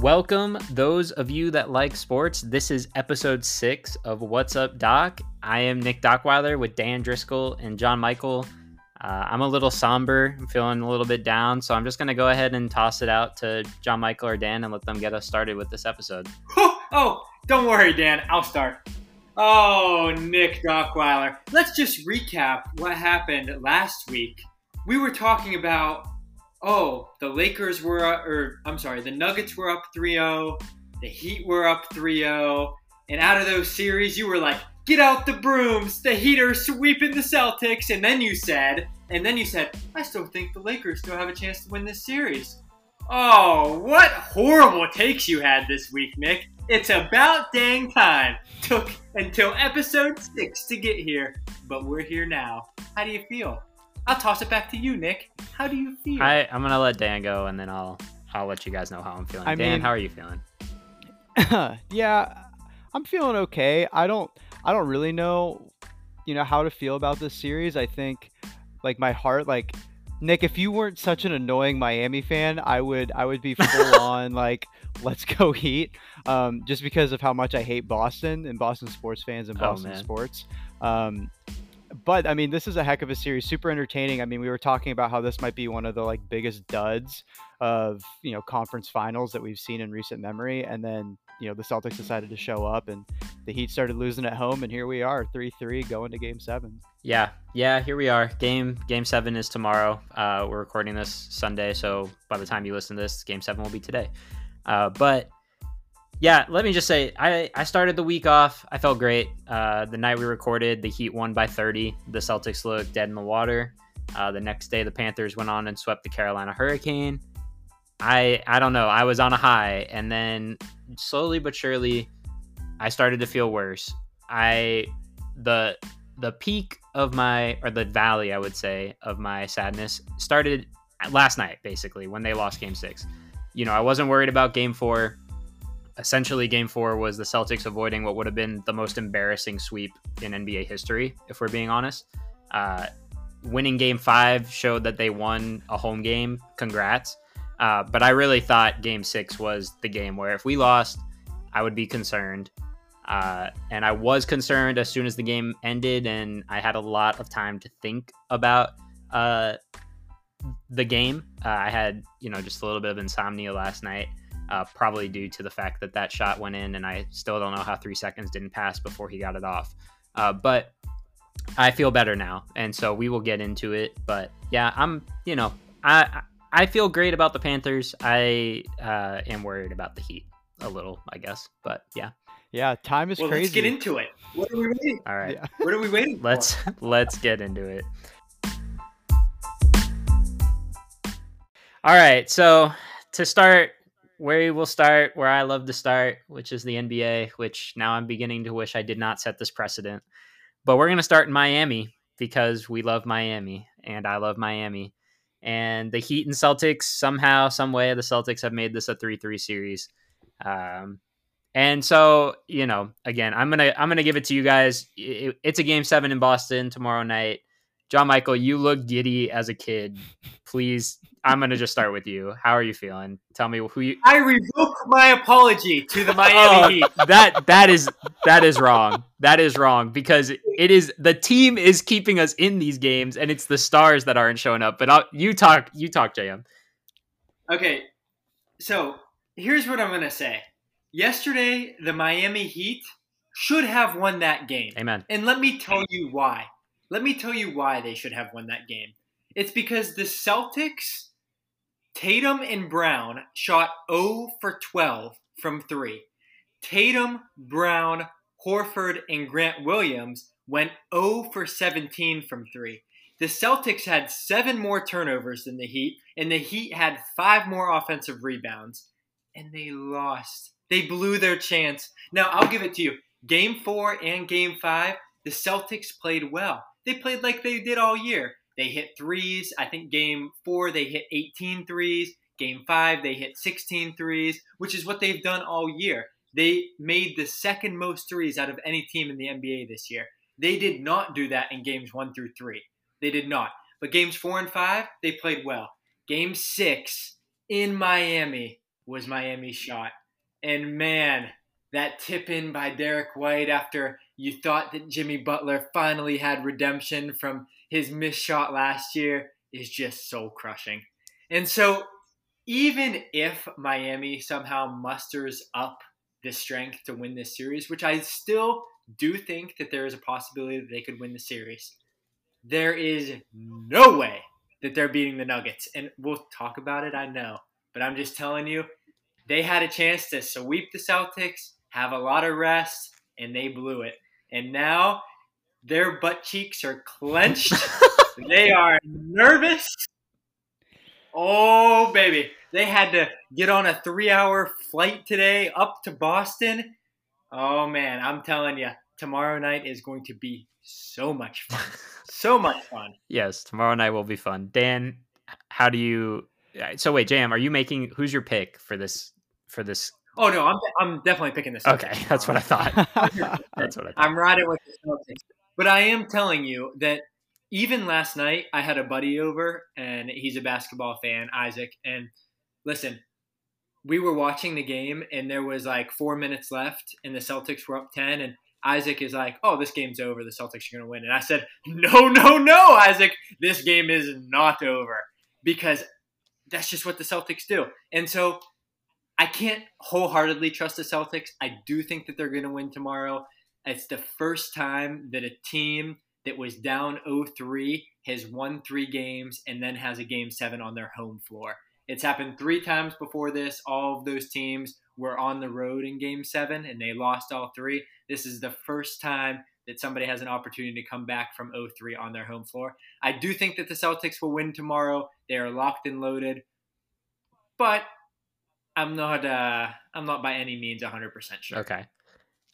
Welcome, those of you that like sports. This is episode six of What's Up, Doc. I am Nick Dockweiler with Dan Driscoll and John Michael. Uh, I'm a little somber, I'm feeling a little bit down, so I'm just going to go ahead and toss it out to John Michael or Dan and let them get us started with this episode. Oh, don't worry, Dan. I'll start. Oh, Nick Dockweiler. Let's just recap what happened last week. We were talking about, oh, the Lakers were, or I'm sorry, the Nuggets were up 3 0, the Heat were up 3 0, and out of those series, you were like, get out the brooms, the Heat are sweeping the Celtics, and then you said, and then you said, I still think the Lakers still have a chance to win this series. Oh, what horrible takes you had this week, Nick. It's about dang time. Took until episode six to get here, but we're here now. How do you feel? I'll toss it back to you, Nick. How do you feel? I, I'm gonna let Dan go, and then I'll I'll let you guys know how I'm feeling. I Dan, mean- how are you feeling? yeah, I'm feeling okay. I don't I don't really know, you know, how to feel about this series. I think like my heart like Nick, if you weren't such an annoying Miami fan, I would I would be full on like let's go Heat. Um, just because of how much I hate Boston and Boston sports fans and Oh, Boston man. sports. Um, but I mean, this is a heck of a series, super entertaining. I mean, we were talking about how this might be one of the like biggest duds of you know conference finals that we've seen in recent memory, and then you know the Celtics decided to show up, and the Heat started losing at home, and here we are, three three, going to Game Seven. Yeah, yeah, here we are. Game Game Seven is tomorrow. Uh, we're recording this Sunday, so by the time you listen to this, Game Seven will be today. Uh, but yeah, let me just say, I I started the week off. I felt great. Uh, the night we recorded, the Heat won by 30. The Celtics looked dead in the water. Uh, the next day, the Panthers went on and swept the Carolina Hurricane. I I don't know. I was on a high, and then slowly but surely, I started to feel worse. I the the peak of my or the valley i would say of my sadness started last night basically when they lost game six you know i wasn't worried about game four essentially game four was the celtics avoiding what would have been the most embarrassing sweep in nba history if we're being honest. Uh, winning game five showed that they won a home game. Congrats. Uh, but i really thought game six was the game where if we lost i would be concerned. Uh, and I was concerned as soon as the game ended, and I had a lot of time to think about uh, the game. Uh, I had, you know, just a little bit of insomnia last night, uh, probably due to the fact that that shot went in, and I still don't know how three seconds didn't pass before he got it off. Uh, but I feel better now, and so we will get into it. But yeah, I'm, you know, I I feel great about the Panthers. I uh, am worried about the Heat a little, I guess. But yeah, Yeah, time is well, crazy. let's get into it. What are we waiting? all right. Yeah. What are we waiting let's let's get into it all right so to start where we will start where i love to start which is the nba which now i'm beginning to wish i did not set this precedent but we're going to start in miami because we love miami and i love miami and the heat and celtics somehow some way the celtics have made this a 3-3 series um, and so, you know, again, I'm gonna I'm gonna give it to you guys. It- it's a game seven in Boston tomorrow night. John Michael, you look giddy as a kid. Please, I'm gonna just start with you. How are you feeling? Tell me who you. I revoke my apology to the Oh, Miami Heat. that that is that is wrong. That is wrong because it is the team is keeping us in these games, and it's the stars that aren't showing up. But I'll, you talk, you talk, JM. Okay, so here's what I'm gonna say. Yesterday, the Miami Heat should have won that game. Amen. And let me tell you why. Let me tell you why they should have won that game. It's because the Celtics, Tatum and Brown shot 0 for 12 from 3. Tatum, Brown, Horford, and Grant Williams went 0 for 17 from 3. The Celtics had seven more turnovers than the Heat, and the Heat had five more offensive rebounds, and they lost. They blew their chance. Now, I'll give it to you. Game four and game five, the Celtics played well. They played like they did all year. They hit threes. I think game four, they hit 18 threes. Game five, they hit 16 threes, which is what they've done all year. They made the second most threes out of any team in the NBA this year. They did not do that in games one through three. They did not. But games four and five, they played well. Game six in Miami was Miami's shot. And man, that tip in by Derrick White after you thought that Jimmy Butler finally had redemption from his missed shot last year is just soul crushing. And so, even if Miami somehow musters up the strength to win this series, which I still do think that there is a possibility that they could win the series, there is no way that they're beating the Nuggets. And we'll talk about it, I know. But I'm just telling you, they had a chance to sweep the Celtics, have a lot of rest, and they blew it. And now their butt cheeks are clenched. they are nervous. Oh, baby. They had to get on a three hour flight today up to Boston. Oh, man. I'm telling you, tomorrow night is going to be so much fun. so much fun. Yes, tomorrow night will be fun. Dan, how do you. Uh, so, wait, Jam, are you making. Who's your pick for this for this Oh no, I'm I'm definitely picking this. Up. Okay, that's what I thought. that's what I thought. I'm riding with the Celtics, but I am telling you that even last night I had a buddy over, and he's a basketball fan, Isaac. And listen, we were watching the game, and there was like four minutes left, and the Celtics were up ten, and Isaac is like, "Oh, this game's over. The Celtics are going to win." And I said, "No, no, no, Isaac. This game is not over because that's just what the Celtics do." And so I can't wholeheartedly trust the Celtics. I do think that they're going to win tomorrow. It's the first time that a team that was down 0-3 has won three games and then has a game seven on their home floor. It's happened three times before this. All of those teams were on the road in game seven and they lost all three. This is the first time that somebody has an opportunity to come back from 0-3 on their home floor. I do think that the Celtics will win tomorrow. They are locked and loaded. But I'm not. Uh, I'm not by any means 100 percent sure. Okay,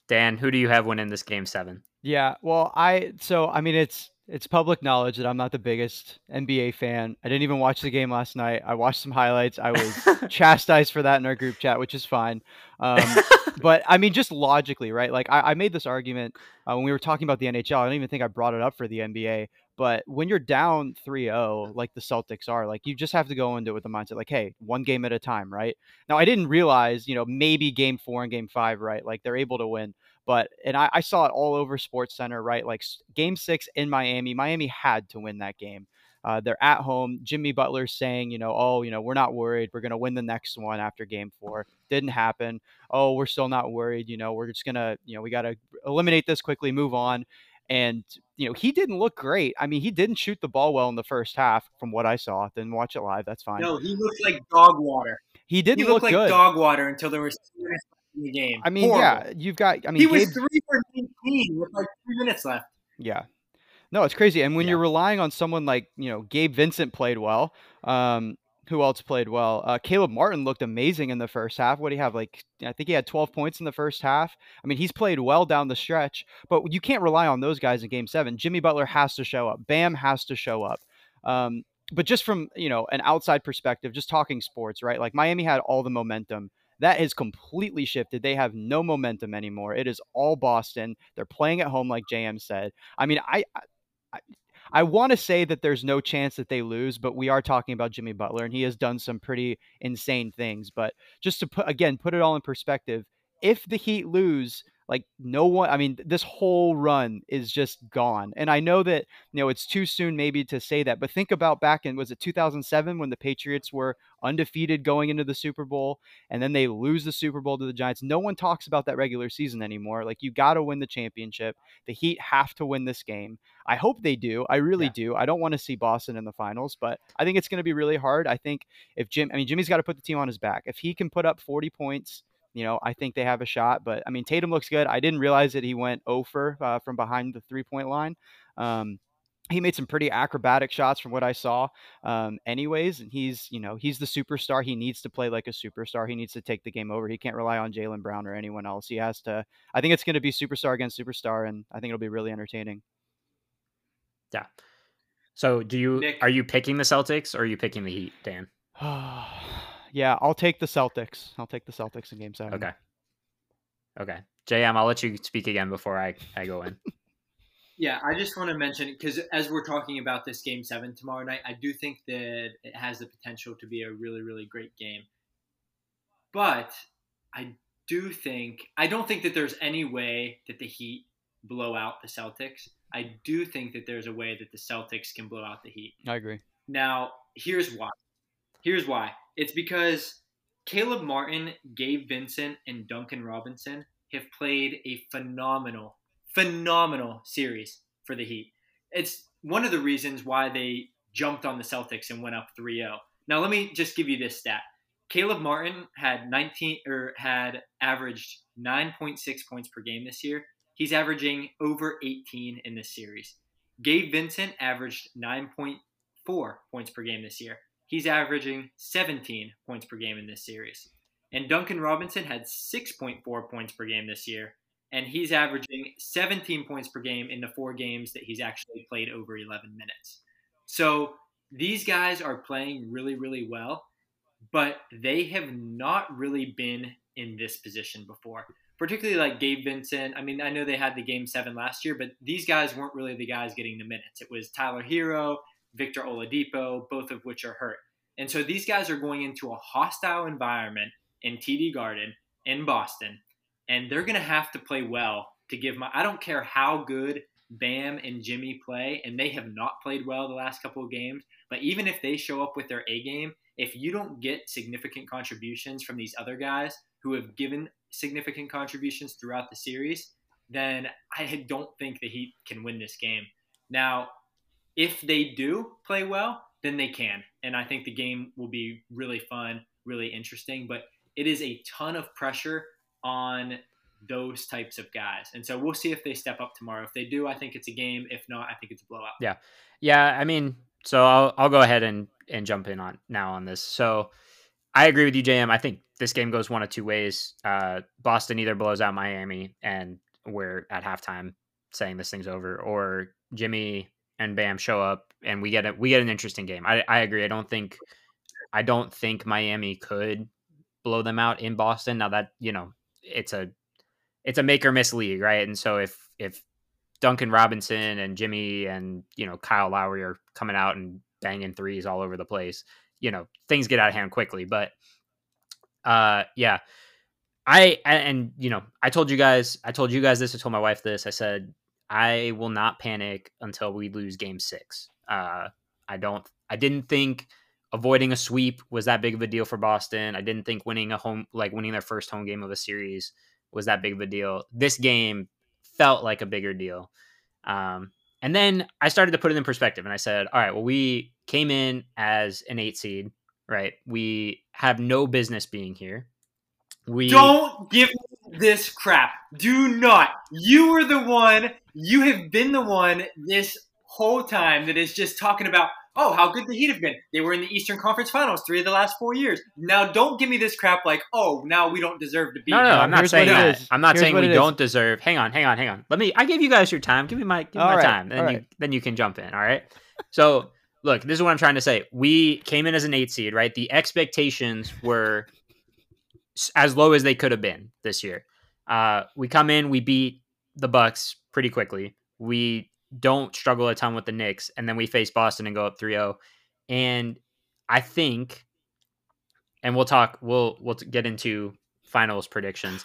Dan, who do you have winning this game seven? Yeah, well, I so I mean it's it's public knowledge that I'm not the biggest NBA fan. I didn't even watch the game last night. I watched some highlights. I was chastised for that in our group chat, which is fine. Um, but I mean, just logically, right? Like I, I made this argument uh, when we were talking about the NHL. I don't even think I brought it up for the NBA. But when you're down 3-0, like the Celtics are, like you just have to go into it with the mindset, like, hey, one game at a time, right? Now I didn't realize, you know, maybe game four and game five, right? Like they're able to win. But and I, I saw it all over Sports Center, right? Like game six in Miami, Miami had to win that game. Uh, they're at home. Jimmy Butler's saying, you know, oh, you know, we're not worried. We're going to win the next one after game four. Didn't happen. Oh, we're still not worried. You know, we're just going to, you know, we got to eliminate this quickly, move on. And, you know, he didn't look great. I mean, he didn't shoot the ball well in the first half from what I saw. Didn't watch it live. That's fine. No, he looked like dog water. He didn't he look like good. dog water until there was in the game. I mean, Horrible. yeah, you've got, I mean, he was Gabe- three for 19 with like three minutes left. Yeah. No, it's crazy. And when Yeah. you're relying on someone like, you know, Gabe Vincent played well. Um, who else played well? Uh, Caleb Martin looked amazing in the first half. What do you have? Like, I think he had 12 points in the first half. I mean, he's played well down the stretch, but you can't rely on those guys in game seven. Jimmy Butler has to show up. Bam has to show up. Um, but just from, you know, an outside perspective, just talking sports, right? Like Miami had all the momentum. That has completely shifted. They have no momentum anymore. It is all Boston. They're playing at home, like JM said. I mean, I, I, I want to say that there's no chance that they lose, but we are talking about Jimmy Butler, and he has done some pretty insane things. But just to put again, put it all in perspective, if the Heat lose, like no one, I mean, this whole run is just gone. And I know that you know it's too soon maybe to say that, but think about back in was it 2007 when the Patriots were undefeated going into the Super Bowl, and then they lose the Super Bowl to the Giants. No one talks about that regular season anymore. Like you got to win the championship. The Heat have to win this game. I hope they do. I really Yeah. do. I don't want to see Boston in the finals, but I think it's going to be really hard. I think if Jim, I mean, Jimmy's got to put the team on his back. If he can put up 40 points, you know, I think they have a shot. But I mean, Tatum looks good. I didn't realize that he went over uh, from behind the three point line. Um, he made some pretty acrobatic shots from what I saw. Um, anyways, and he's, you know, he's the superstar. He needs to play like a superstar. He needs to take the game over. He can't rely on Jaylen Brown or anyone else. He has to. I think it's going to be superstar against superstar, and I think it'll be really entertaining. Yeah. So do you Nick. are you picking the Celtics or are you picking the Heat, Dan? yeah, I'll take the Celtics. I'll take the Celtics in Game Seven. Okay. Okay. JM, I'll let you speak again before I, I go in. Yeah, I just want to mention because as we're talking about this game seven tomorrow night, I do think that it has the potential to be a really, really great game. but I do think I don't think that there's any way that the Heat blow out the Celtics. I do think that there's a way that the Celtics can blow out the Heat. I agree. Now, here's why. Here's why. It's because Caleb Martin, Gabe Vincent, and Duncan Robinson have played a phenomenal, phenomenal series for the Heat. It's one of the reasons why they jumped on the Celtics and went up 3-0. Now, let me just give you this stat. Caleb Martin had 19 or had averaged 9.6 points per game this year. He's averaging over 18 in this series. Gabe Vincent averaged 9.4 points per game this year. He's averaging 17 points per game in this series. And Duncan Robinson had 6.4 points per game this year, and he's averaging 17 points per game in the four games that he's actually played over 11 minutes. So these guys are playing really, really well, but they have not really been in this position before. Particularly like Gabe Vincent. I mean, I know they had the game seven last year, but these guys weren't really the guys getting the minutes. It was Tyler Herro, Victor Oladipo, both of which are hurt. And so these guys are going into a hostile environment in TD Garden in Boston, and they're going to have to play well to give my. I don't care how good Bam and Jimmy play, and they have not played well the last couple of games. But even if they show up with their A game, if you don't get significant contributions from these other guys who have given significant contributions throughout the series, then I don't think the Heat can win this game. Now, if they do play well, then they can. And I think the game will be really fun, really interesting. But it is a ton of pressure on those types of guys. And so we'll see if they step up tomorrow. If they do, I think it's a game. If not, I think it's a blowout. Yeah. Yeah. I mean, so I'll, I'll go ahead and, and jump in on now on this. So I agree with you, JM. I think this game goes one of two ways. Uh, Boston either blows out Miami and we're at halftime saying this thing's over, or Jimmy and Bam show up and we get. We get an interesting game. I, I agree. I don't think I don't think Miami could blow them out in Boston. Now that you know it's a it's a make or miss league, right? And so if if Duncan Robinson and Jimmy and you know Kyle Lowry are coming out and banging threes all over the place, you know things get out of hand quickly. But uh, yeah, I and you know I told you guys I told you guys this. I told my wife this. I said I will not panic until we lose Game Six. Uh, I don't. I didn't think avoiding a sweep was that big of a deal for Boston. I didn't think winning a home like winning their first home game of a series was that big of a deal. This game felt like a bigger deal. Um, and then I started to put it in perspective and I said, all right, well, we came in as an eight seed, right? We have no business being here. We don't give this crap. Do not. You were the one, you have been the one this whole time that is just talking about, oh, how good the Heat have been. They were in the Eastern Conference Finals three of the last four years. Now, don't give me this crap like, oh, now we don't deserve to be. No, no, here. I'm not Here's saying what it that. is. I'm not Here's saying what we don't deserve. Hang on, hang on, hang on. Let me. I gave you guys your time. Give me my, give me my right, time, then you, right. then you can jump in. All right. So, look, this is what I'm trying to say. We came in as an eight seed, right? The expectations were s- as low as they could have been this year. Uh, we come in, we beat the Bucks pretty quickly. We don't struggle a ton with the Knicks, and then we face Boston and go up 3-0. And I think, and we'll talk. We'll we'll get into finals predictions.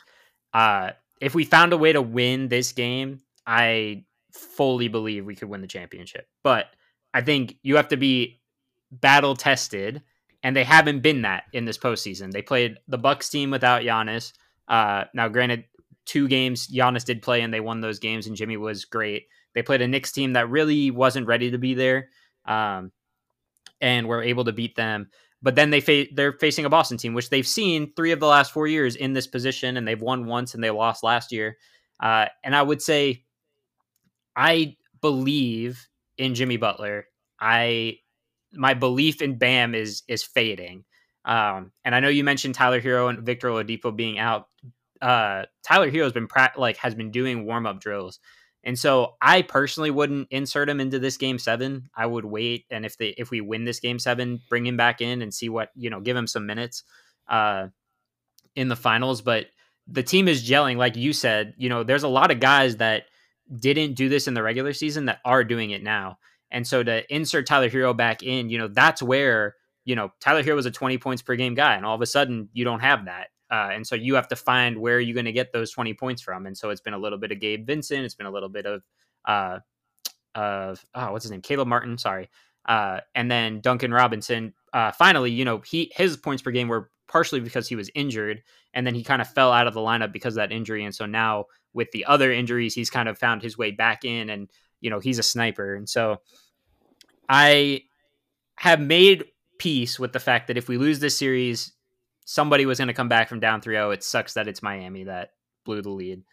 Uh, if we found a way to win this game, I fully believe we could win the championship. But I think you have to be battle tested, and they haven't been that in this postseason. They played the Bucks team without Giannis. Uh, now, granted, two games Giannis did play, and they won those games, and Jimmy was great. They played a Knicks team that really wasn't ready to be there, um, and were able to beat them. But then they fa- they're facing a Boston team, which they've seen three of the last four years in this position, and they've won once and they lost last year. Uh, and I would say, I believe in Jimmy Butler. I my belief in Bam is is fading. Um, and I know you mentioned Tyler Herro and Victor Oladipo being out. Uh, Tyler Herro has been pra- like has been doing warm up drills, and so I personally wouldn't insert him into this game seven. I would wait, and if they if we win this game seven, bring him back in and see what you know, give him some minutes uh, in the finals. But the team is gelling, like you said. You know, there's a lot of guys that didn't do this in the regular season that are doing it now. And so to insert Tyler Herro back in, you know, that's where, you know, Tyler Herro was a 20 points per game guy. And all of a sudden you don't have that. Uh, and so you have to find where you're going to get those 20 points from. And so it's been a little bit of Gabe Vincent. It's been a little bit of, uh, of oh, what's his name? Caleb Martin. Sorry. Uh, and then Duncan Robinson. Uh, finally, you know, he his points per game were partially because he was injured, and then he kind of fell out of the lineup because of that injury. And so now with the other injuries, he's kind of found his way back in, and you know, he's a sniper. And so I have made peace with the fact that if we lose this series, somebody was going to come back from down 3-0. It sucks that it's Miami that blew the lead.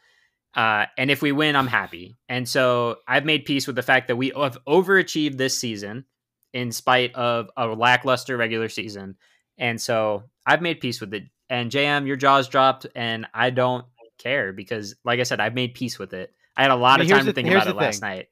Uh, and if we win, I'm happy. And so I've made peace with the fact that we have overachieved this season in spite of a lackluster regular season. And so I've made peace with it. And JM, your jaws dropped, and I don't care because, like I said, I've made peace with it. I had a lot of time to think about it last night.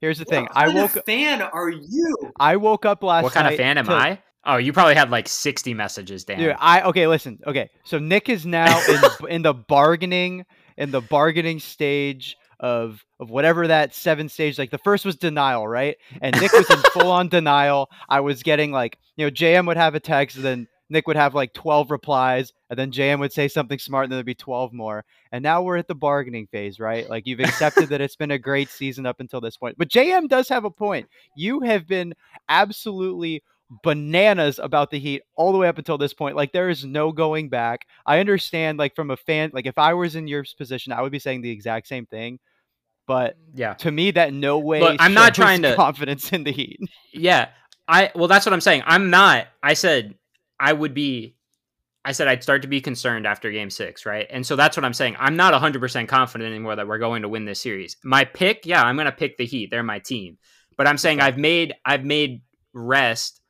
Here's the thing. What I kind woke. of fan are you? I woke up last. Night. What kind of fan am to- I? Oh, you probably had like 60 messages, Dan. Dude, I okay. Listen, okay. So Nick is now in in the bargaining in the bargaining stage of of whatever that seven stage. Like the first was denial, right? And Nick was in full on denial. I was getting like you know JM would have a text, and then Nick would have like twelve replies, and then JM would say something smart, and then there'd be twelve more. And now we're at the bargaining phase, right? Like you've accepted that it's been a great season up until this point. But JM does have a point. You have been absolutely bananas about the Heat all the way up until this point. Like there is no going back. I understand, like from a fan, like if I was in your position, I would be saying the exact same thing. But yeah. to me, that no way. Look, I'm not trying to- confidence in the Heat. Yeah. I well that's what I'm saying. I'm not I said I would be I said I'd start to be concerned after game 6, right? And so that's what I'm saying. I'm not 100% confident anymore that we're going to win this series. My pick, yeah, I'm going to pick the Heat. They're my team. But I'm saying I've made I've made rest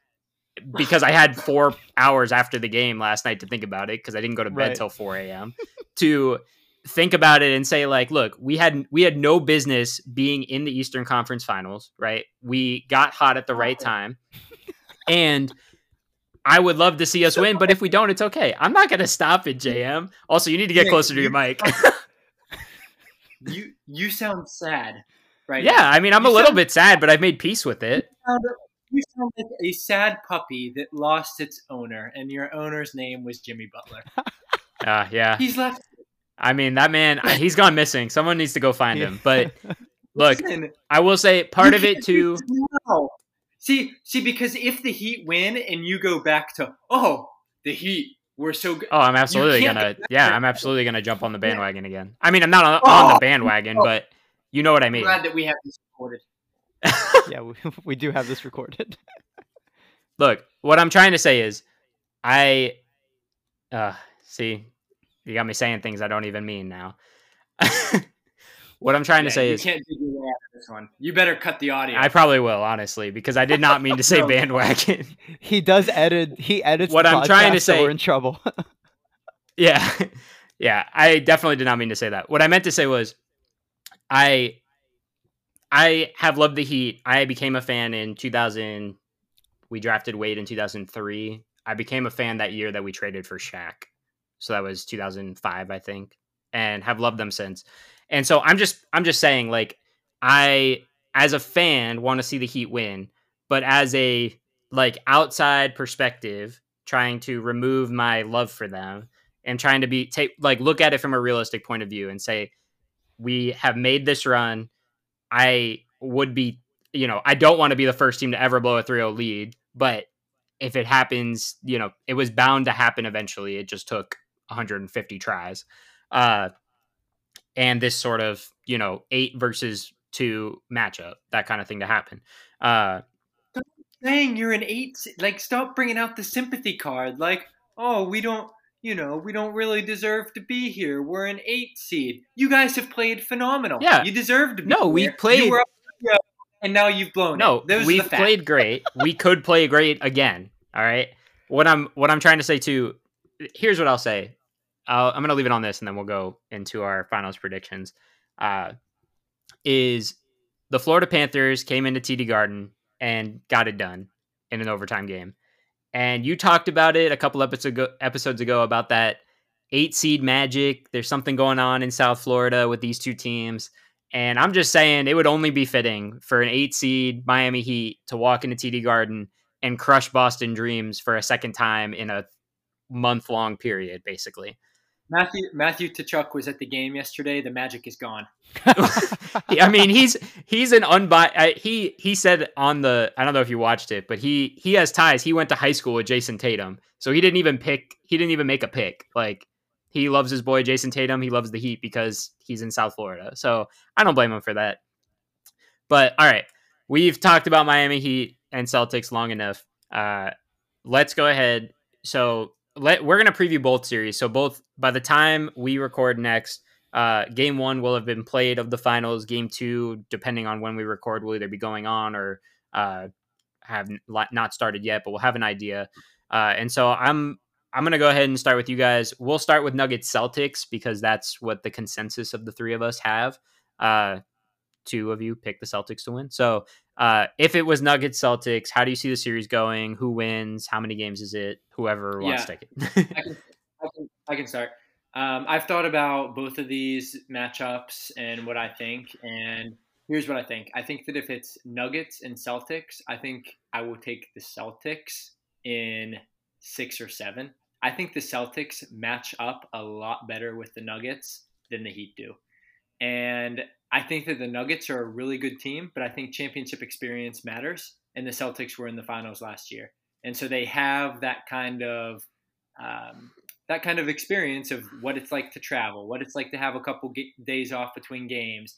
because I had 4 hours after the game last night to think about it because I didn't go to bed Right. till 4 a.m. to think about it and say like look we had we had no business being in the eastern conference finals right we got hot at the right time and i would love to see us win but if we don't it's okay i'm not going to stop it jm also you need to get closer to your mic You you sound sad, right? yeah i mean i'm You a little bit sad but i've made peace with it now. You sound like a sad puppy that lost its owner, and your owner's name was Jimmy Butler. uh, yeah He's left. i mean that man he's gone missing someone needs to go find him but look Listen, i will say part of it too now. See, see, because if the Heat win and you go back to, oh, the Heat were so good. Oh, I'm absolutely gonna. Yeah. I'm absolutely gonna jump on the bandwagon again. I mean, I'm not on, on the Oh! bandwagon, but you know what I mean. glad that we have this recorded. yeah, we, we do have this recorded. Look, what I'm trying to say is, I, uh, see, you got me saying things I don't even mean now. what I'm trying Yeah, to say you is, this one. You better cut the audio. I probably will, honestly, because I did not mean to say bandwagon. he does edit. He edits. What the I'm trying to podcast, so say- we're in trouble. Yeah. Yeah, I definitely did not mean to say that. What I meant to say was I I have loved the Heat. I became a fan in 2000 we drafted Wade in 2003. I became a fan that year that we traded for Shaq. So that was 2005, I think, and have loved them since. And so I'm just I'm just saying like I as a fan want to see the Heat win, but as a like outside perspective trying to remove my love for them and trying to be take like look at it from a realistic point of view and say we have made this run. I would be you know i don't want to be the first team to ever blow a 3-0 lead but if it happens you know it was bound to happen eventually. It just took 150 tries. Uh and this sort of you know 8 versus 2 matchup that kind of thing to happen uh saying you're an eight. Like, stop bringing out the sympathy card. Like, oh, we don't, you know, we don't really deserve to be here. We're an eight seed. You guys have played phenomenal. Yeah. you deserved. to be. No, we here. played- up, and now you've blown No, we've played great. we could play great again. All right. What I'm what I'm trying to say too. Here's what I'll say. I'll, I'm going to leave it on this, and then we'll go into our finals predictions. Uh, is the Florida Panthers came into TD Garden and got it done in an overtime game, and you talked about it a couple episodes ago, episodes ago about that eight seed magic. There's something going on in South Florida with these two teams. And I'm just saying it would only be fitting for an eight seed Miami Heat to walk into TD Garden and crush Boston Dreams for a second time in a month long period, basically. Matthew Matthew Tkachuk was at the game yesterday. The magic is gone. I mean, he's he's an unbiased. He he said on the I don't know if you watched it, but he he has ties. He went to high school with Jayson Tatum, so he didn't even pick. He didn't even make a pick. Like he loves his boy Jayson Tatum. He loves the Heat because he's in South Florida. So I don't blame him for that. But all right, we've talked about Miami Heat and Celtics long enough. Uh, let's go ahead. So let we're gonna preview both series. So both by the time we record next, uh, game one will have been played of the finals. Game two, depending on when we record, will either be going on or uh, have not started yet, but we'll have an idea. Uh, and so I'm I'm gonna go ahead and start with you guys. We'll start with Nuggets Celtics because that's what the consensus of the three of us have. Uh, two of you pick the Celtics to win. So uh, if it was Nuggets Celtics, how do you see the series going? Who wins? How many games is it? Whoever wants yeah, to take it. I, can, I, can, I, can, start. Um, I've thought about both of these matchups and what I think. And here's what I think I think that if it's Nuggets and Celtics, I think I will take the Celtics in six or seven. I think the Celtics match up a lot better with the Nuggets than the Heat do. And I think that the Nuggets are a really good team, but I think championship experience matters. And the Celtics were in the finals last year, and so they have that kind of um, that kind of experience of what it's like to travel, what it's like to have a couple days off between games,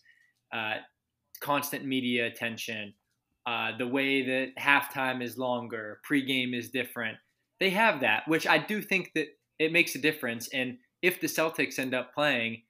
uh, constant media attention, uh, the way that halftime is longer, pregame is different. They have that, which I do think that it makes a difference. And if the Celtics end up playing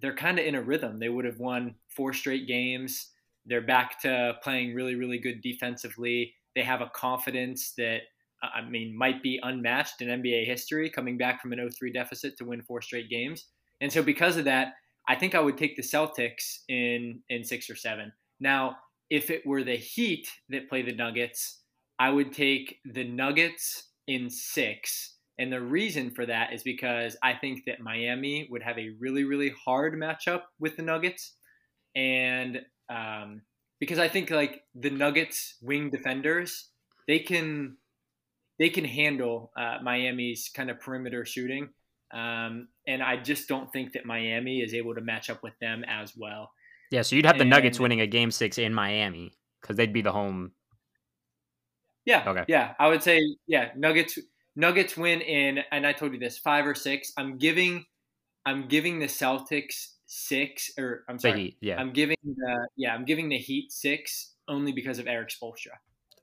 they're kind of in a rhythm. They would have won four straight games. They're back to playing really, really good defensively. They have a confidence that, I mean, might be unmatched in NBA history, coming back from an 0 3 deficit to win four straight games. And so, because of that, I think I would take the Celtics in, in six or seven. Now, if it were the Heat that play the Nuggets, I would take the Nuggets in six and the reason for that is because I think that Miami would have a really, really hard matchup with the Nuggets. And um, because I think like the Nuggets wing defenders, they can they can handle uh, Miami's kind of perimeter shooting. Um, and I just don't think that Miami is able to match up with them as well. Yeah, so you'd have the Nuggets winning a game six in Miami because they'd be the home. Yeah. Okay. Yeah, I would say yeah, Nuggets Nuggets win in, and I told you this, five or six. I'm giving, I'm giving the Celtics six, or I'm sorry, Heat, yeah. I'm giving the, yeah, I'm giving the Heat six only because of Erik Spoelstra.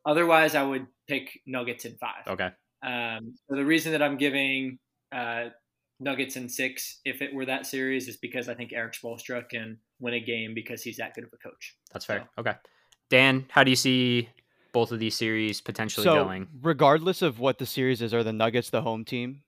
Otherwise, I would pick Nuggets in five. Okay. Um, so the reason that I'm giving uh, Nuggets in six, if it were that series, is because I think Erik Spoelstra can win a game because he's that good of a coach. That's fair. So. Okay. Dan, how do you see both of these series potentially so, going. Regardless of what the series is, are the Nuggets the home team?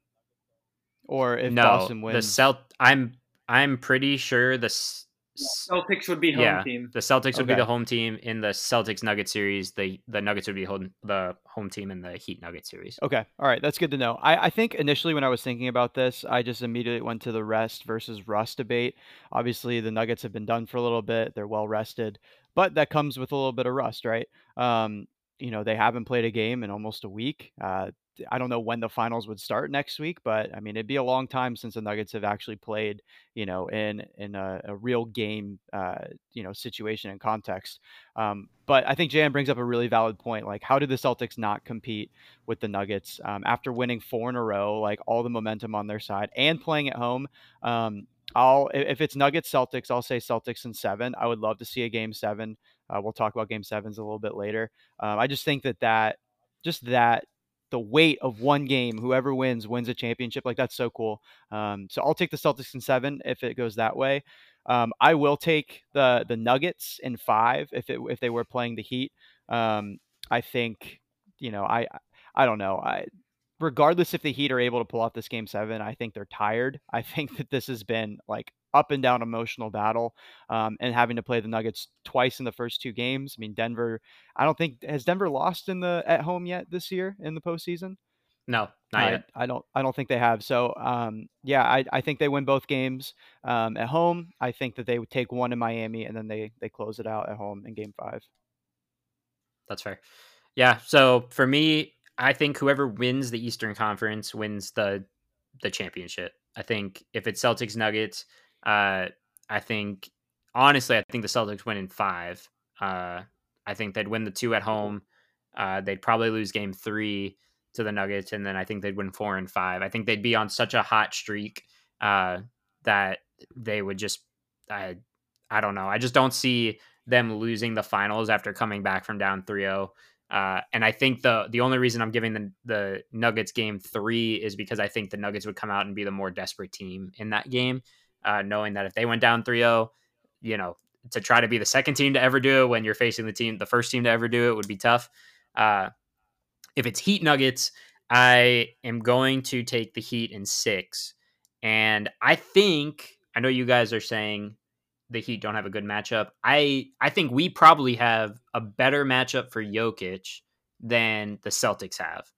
Or if no, Boston wins, the Celt I'm I'm pretty sure the Celtics would be home yeah, team. The Celtics would okay. be the home team in the Celtics Nugget series. The the Nuggets would be home, the home team in the Heat Nugget series. Okay, all right, that's good to know. I, I think initially when I was thinking about this, I just immediately went to the rest versus rust debate. Obviously, the Nuggets have been done for a little bit; they're well rested, but that comes with a little bit of rust, right? Um, you know, they haven't played a game in almost a week. Uh, I don't know when the finals would start next week, but I mean, it'd be a long time since the Nuggets have actually played, you know, in in a, a real game, uh, you know, situation and context. Um, but I think Jan brings up a really valid point. Like, how did the Celtics not compete with the Nuggets um, after winning four in a row? Like all the momentum on their side and playing at home. Um, I'll if it's Nuggets Celtics, I'll say Celtics in seven. I would love to see a game seven. Uh, we'll talk about game sevens a little bit later. Um, I just think that that just that the weight of one game, whoever wins wins a championship. Like that's so cool. Um, so I'll take the Celtics in seven if it goes that way. Um, I will take the the Nuggets in five if it if they were playing the Heat. Um, I think you know I I don't know I regardless if the Heat are able to pull off this game seven, I think they're tired. I think that this has been like up and down emotional battle um, and having to play the Nuggets twice in the first two games. I mean, Denver, I don't think has Denver lost in the at home yet this year in the postseason. No, not I, yet. I don't. I don't think they have. So, um, yeah, I, I think they win both games um, at home. I think that they would take one in Miami and then they they close it out at home in Game Five. That's fair. Yeah. So for me, I think whoever wins the Eastern Conference wins the the championship. I think if it's Celtics Nuggets, uh, I think honestly, I think the Celtics win in five. Uh, I think they'd win the two at home. Uh, they'd probably lose game three to the Nuggets, and then I think they'd win four and five. I think they'd be on such a hot streak uh, that they would just, I, I don't know. I just don't see them losing the finals after coming back from down 3-0. Uh, and I think the the only reason I'm giving the the Nuggets game three is because I think the Nuggets would come out and be the more desperate team in that game, uh, knowing that if they went down 3-0, you know, to try to be the second team to ever do it when you're facing the team, the first team to ever do it would be tough. Uh, if it's Heat Nuggets, I am going to take the Heat in six. And I think I know you guys are saying the Heat don't have a good matchup. I I think we probably have a better matchup for Jokic than the Celtics have.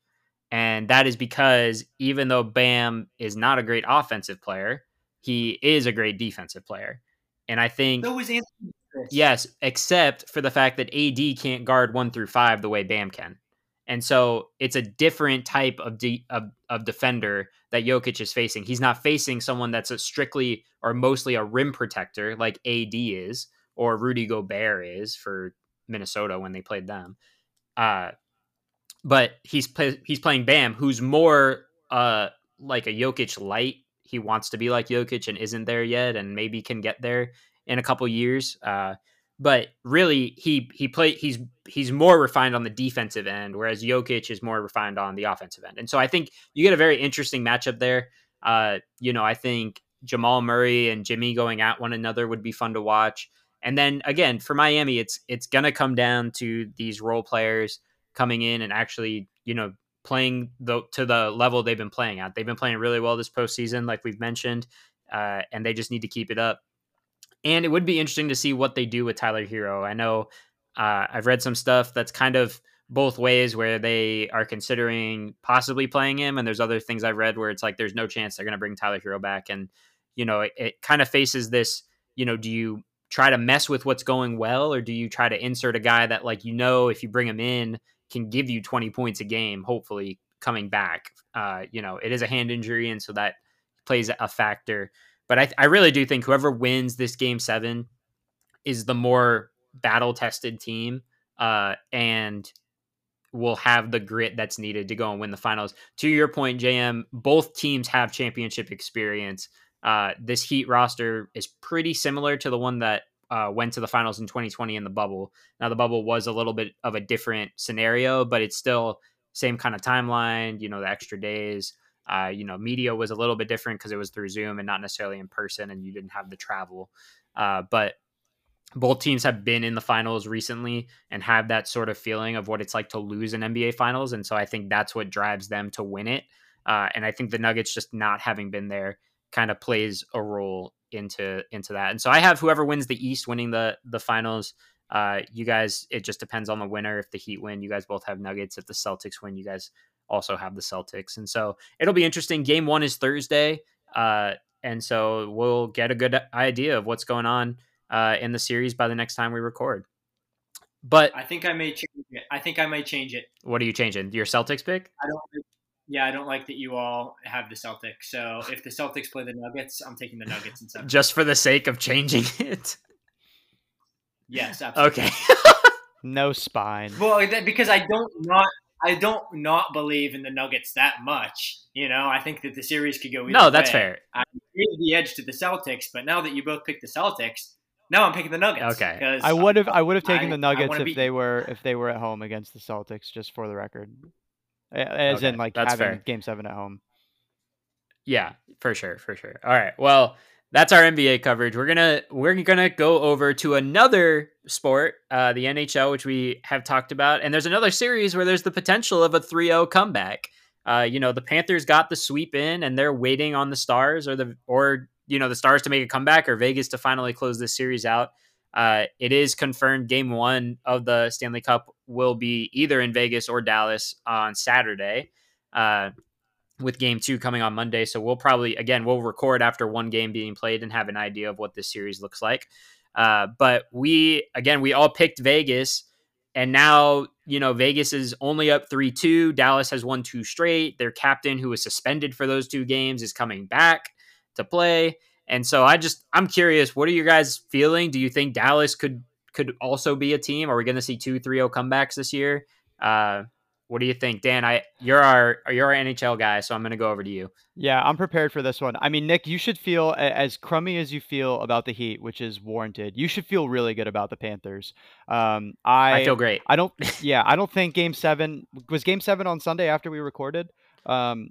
And that is because even though Bam is not a great offensive player, he is a great defensive player. And I think So was Anthony. Yes, except for the fact that AD can't guard one through five the way Bam can. And so it's a different type of, de- of of defender that Jokic is facing. He's not facing someone that's a strictly or mostly a rim protector like AD is or Rudy Gobert is for Minnesota when they played them. Uh, but he's play- he's playing Bam, who's more uh like a Jokic light. He wants to be like Jokic and isn't there yet, and maybe can get there in a couple years. Uh, but really, he he play he's he's more refined on the defensive end, whereas Jokic is more refined on the offensive end. And so I think you get a very interesting matchup there. Uh, you know, I think Jamal Murray and Jimmy going at one another would be fun to watch. And then again, for Miami, it's it's gonna come down to these role players coming in and actually, you know, playing the to the level they've been playing at. They've been playing really well this postseason, like we've mentioned, uh, and they just need to keep it up. And it would be interesting to see what they do with Tyler Herro. I know uh, I've read some stuff that's kind of both ways where they are considering possibly playing him, and there's other things I've read where it's like there's no chance they're going to bring Tyler Herro back, and you know it, it kind of faces this. You know, do you try to mess with what's going well, or do you try to insert a guy that like you know if you bring him in can give you 20 points a game, hopefully coming back. Uh, you know, it is a hand injury, and so that plays a factor. But I, I really do think whoever wins this game seven is the more battle tested team, uh, and will have the grit that's needed to go and win the finals. To your point, JM, both teams have championship experience. Uh, this Heat roster is pretty similar to the one that uh, went to the finals in 2020 in the bubble. Now the bubble was a little bit of a different scenario, but it's still same kind of timeline. You know, the extra days. Uh, you know, media was a little bit different because it was through Zoom and not necessarily in person, and you didn't have the travel. Uh, but both teams have been in the finals recently and have that sort of feeling of what it's like to lose an NBA finals, and so I think that's what drives them to win it. Uh, and I think the Nuggets just not having been there kind of plays a role into into that. And so I have whoever wins the East winning the the finals. Uh, you guys, it just depends on the winner. If the Heat win, you guys both have Nuggets. If the Celtics win, you guys also have the Celtics. And so it'll be interesting. Game one is Thursday, uh, and so we'll get a good idea of what's going on uh, in the series by the next time we record. But I think I may change it. I think I may change it. what are you changing? Your Celtics pick? I don't. Yeah, I don't like that you all have the Celtics. So if the Celtics play the Nuggets, I'm taking the Nuggets instead. Just for the sake of changing it? Yes, absolutely. Okay. No spine. Well, that, because I don't not I don't not believe in the Nuggets that much. You know, I think that the series could go. Either no, that's way. fair. I gave the edge to the Celtics, but now that you both picked the Celtics, now I'm picking the Nuggets. Okay. I would have I would have I- taken the Nuggets if they were if they were at home against the Celtics, just for the record. As Okay, in like having fair. game seven at home. Yeah, for sure, for sure. All right. Well, that's our NBA coverage. We're gonna we're gonna go over to another sport, uh, the NHL, which we have talked about, and there's another series where there's the potential of a 3-0 comeback. Uh, you know, the Panthers got the sweep in, and they're waiting on the Stars or the or you know the Stars to make a comeback or Vegas to finally close this series out. Uh, it is confirmed game one of the Stanley Cup will be either in Vegas or Dallas on Saturday. Uh, with game two coming on Monday. So we'll probably, again, we'll record after one game being played and have an idea of what this series looks like. Uh, but we, again, we all picked Vegas. and now you know Vegas is only up three two. Dallas has won two straight. Their captain, who was suspended for those two games, is coming back to play. And so I just I'm curious, what are you guys feeling? Do you think Dallas could could also be a team? Are we going to see two 3-0 comebacks this year? Uh, what do you think, Dan? I you're our you're our NHL guy, so I'm going to go over to you. Yeah, I'm prepared for this one. I mean, Nick, you should feel as crummy as you feel about the Heat, which is warranted. You should feel really good about the Panthers. Um, I I feel great. I don't. Yeah, I don't think Game Seven was Game Seven on Sunday after we recorded. Um,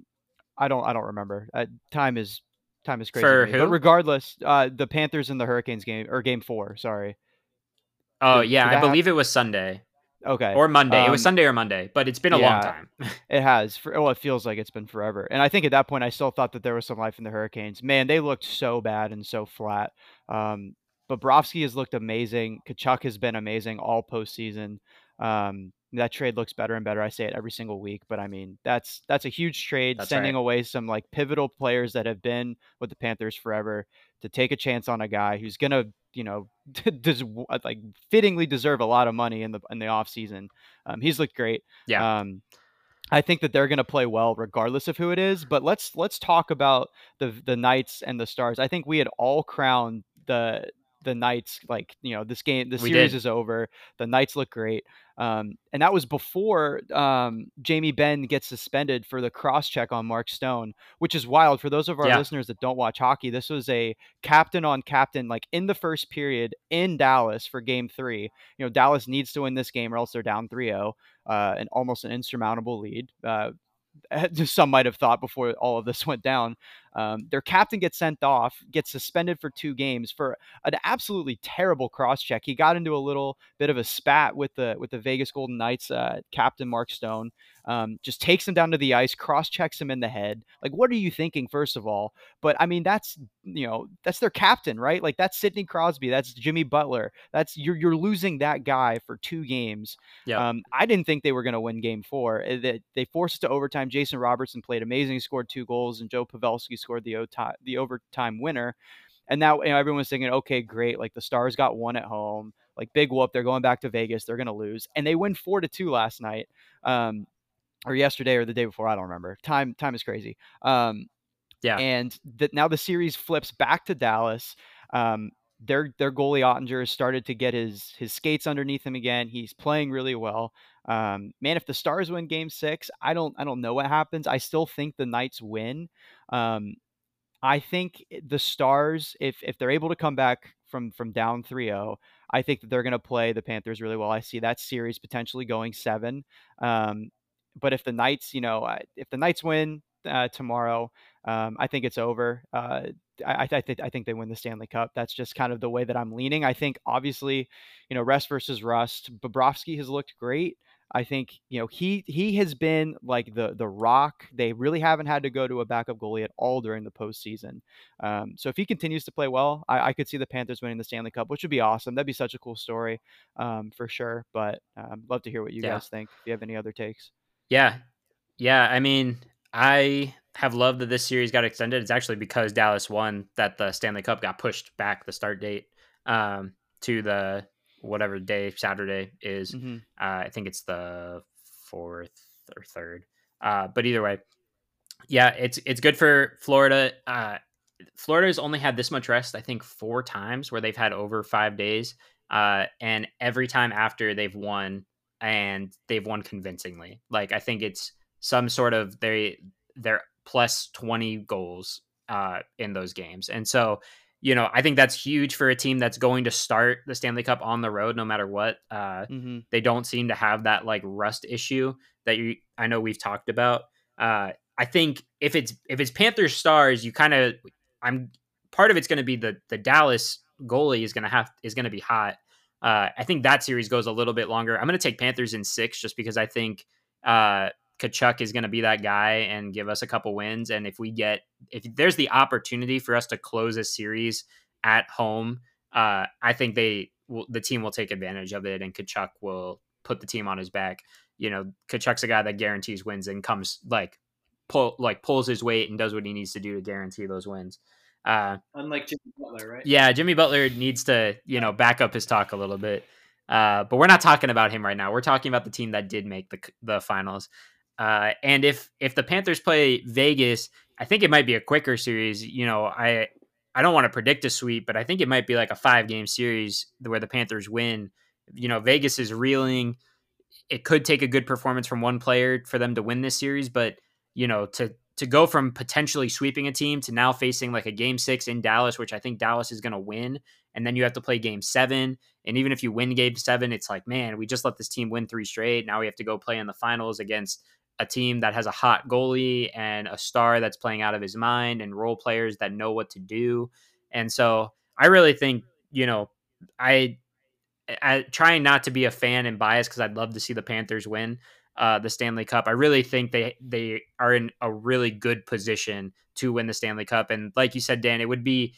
I don't. I don't remember. Uh, time is time is crazy. For who? But regardless, uh, the Panthers and the Hurricanes game or Game Four. Sorry. Oh Did- yeah, did I believe it was Sunday Okay. or Monday. it was Um, Sunday or Monday, but it's been a long time. It has. For, well, it feels like it's been forever. And I think at that point, I still thought that there was some life in the Hurricanes. Man, they looked so bad and so flat. Um, Bobrovsky has looked amazing. Tkachuk has been amazing all postseason. Um, that trade looks better and better. I say it every single week, but I mean that's that's a huge trade, That's sending right. away some like pivotal players that have been with the Panthers forever to take a chance on a guy who's gonna, you know, does like fittingly deserve a lot of money in the in the off season. Um, he's looked great. Yeah. Um, I think that they're going to play well regardless of who it is. But let's let's talk about the the Knights and the Stars. I think we had all crowned the the Knights like you know this game the series is over. The Knights look great, um, and that was before um, Jamie Benn gets suspended for the cross check on Mark Stone, which is wild for those of our Yeah. listeners that don't watch hockey. This was a captain on captain like in the first period in Dallas for Game Three. You know Dallas needs to win this game or else they're down 3-0 uh, an almost an insurmountable lead. Uh, some might have thought before all of this went down. Um, their captain gets sent off, gets suspended for two games for an absolutely terrible cross check. He got into a little bit of a spat with the with the Vegas Golden Knights uh, captain Mark Stone. Um, just takes him down to the ice, cross checks him in the head. Like, what are you thinking, first of all? But I mean, that's you know, that's their captain, right? Like, that's Sidney Crosby, that's Jimmy Butler. That's you're you're losing that guy for two games. Yeah. Um, I didn't think they were going to win Game Four. Uh, They, they forced it to overtime. Jason Robertson played amazing, scored two goals, and Joe Pavelski scored the the overtime winner. And now you know, everyone's thinking, okay, great. Like the Stars got one at home. Like big whoop. They're going back to Vegas. They're going to lose, and they win four to two last night, um, or yesterday, or the day before. I don't remember. Time time is crazy. Um, Yeah. and that now the series flips back to Dallas. Um, their their goalie Oettinger has started to get his his skates underneath him again. He's playing really well. Um, man, if the Stars win Game Six, I don't I don't know what happens. I still think the Knights win. Um, I think the Stars, if if they're able to come back from from down 3-0, I think that they're going to play the Panthers really well. I see that series potentially going seven. Um, but if the Knights, you know, if the Knights win uh, tomorrow, um, I think it's over. Uh, I, I, think I think they win the Stanley Cup. That's just kind of the way that I'm leaning. I think obviously, you know, rest versus rust. Bobrovsky has looked great. I think you know he he has been like the the rock. They really haven't had to go to a backup goalie at all during the postseason. Um, so if he continues to play well, I, I could see the Panthers winning the Stanley Cup, which would be awesome. That'd be such a cool story um, for sure. But um, love to hear what you Yeah. guys think. If you have any other takes. Yeah. Yeah. I mean, I have loved that this series got extended. It's actually because Dallas won that the Stanley Cup got pushed back the start date um, to the whatever day Saturday is. hmm Uh, I think it's the fourth or third. Uh, but either way, yeah, it's it's good for Florida. Uh, Florida's only had this much rest, I think, four times where they've had over five days, uh, and every time after they've won, and they've won convincingly. Like I think it's some sort of they they're plus twenty goals uh, in those games, and so you know I think that's huge for a team that's going to start the Stanley Cup on the road no matter what. Uh, hmm they don't seem to have that like rust issue that you I know we've talked about. Uh, I think if it's if it's Panthers stars, you kind of I'm part of it's going to be the the Dallas goalie is going to have is going to be hot. Uh, I think that series goes a little bit longer. I'm going to take Panthers in six just because I think uh, Tkachuk is going to be that guy and give us a couple wins. And if we get if there's the opportunity for us to close a series at home, uh, I think they will, the team will take advantage of it, and Tkachuk will put the team on his back. You know, Tkachuk's a guy that guarantees wins and comes like pull like pulls his weight and does what he needs to do to guarantee those wins. Uh, Unlike Jimmy Butler, right? yeah, Jimmy Butler needs to you know back up his talk a little bit. Uh, but we're not talking about him right now. We're talking about the team that did make the the finals. Uh, and if if the Panthers play Vegas, I think it might be a quicker series. You know, I I don't want to predict a sweep, but I think it might be like a five game series where the Panthers win. You know, Vegas is reeling. It could take a good performance from one player for them to win this series, but you know, to to go from potentially sweeping a team to now facing like a game six in Dallas, which I think Dallas is going to win, and then you have to play game seven. And even if you win game seven, it's like, man, we just let this team win three straight. Now we have to go play in the finals against a team that has a hot goalie and a star that's playing out of his mind and role players that know what to do. And so I really think, you know, I, I trying not to be a fan and biased because I'd love to see the Panthers win uh, the Stanley Cup. I really think they they are in a really good position to win the Stanley Cup. And like you said, Dan, it would be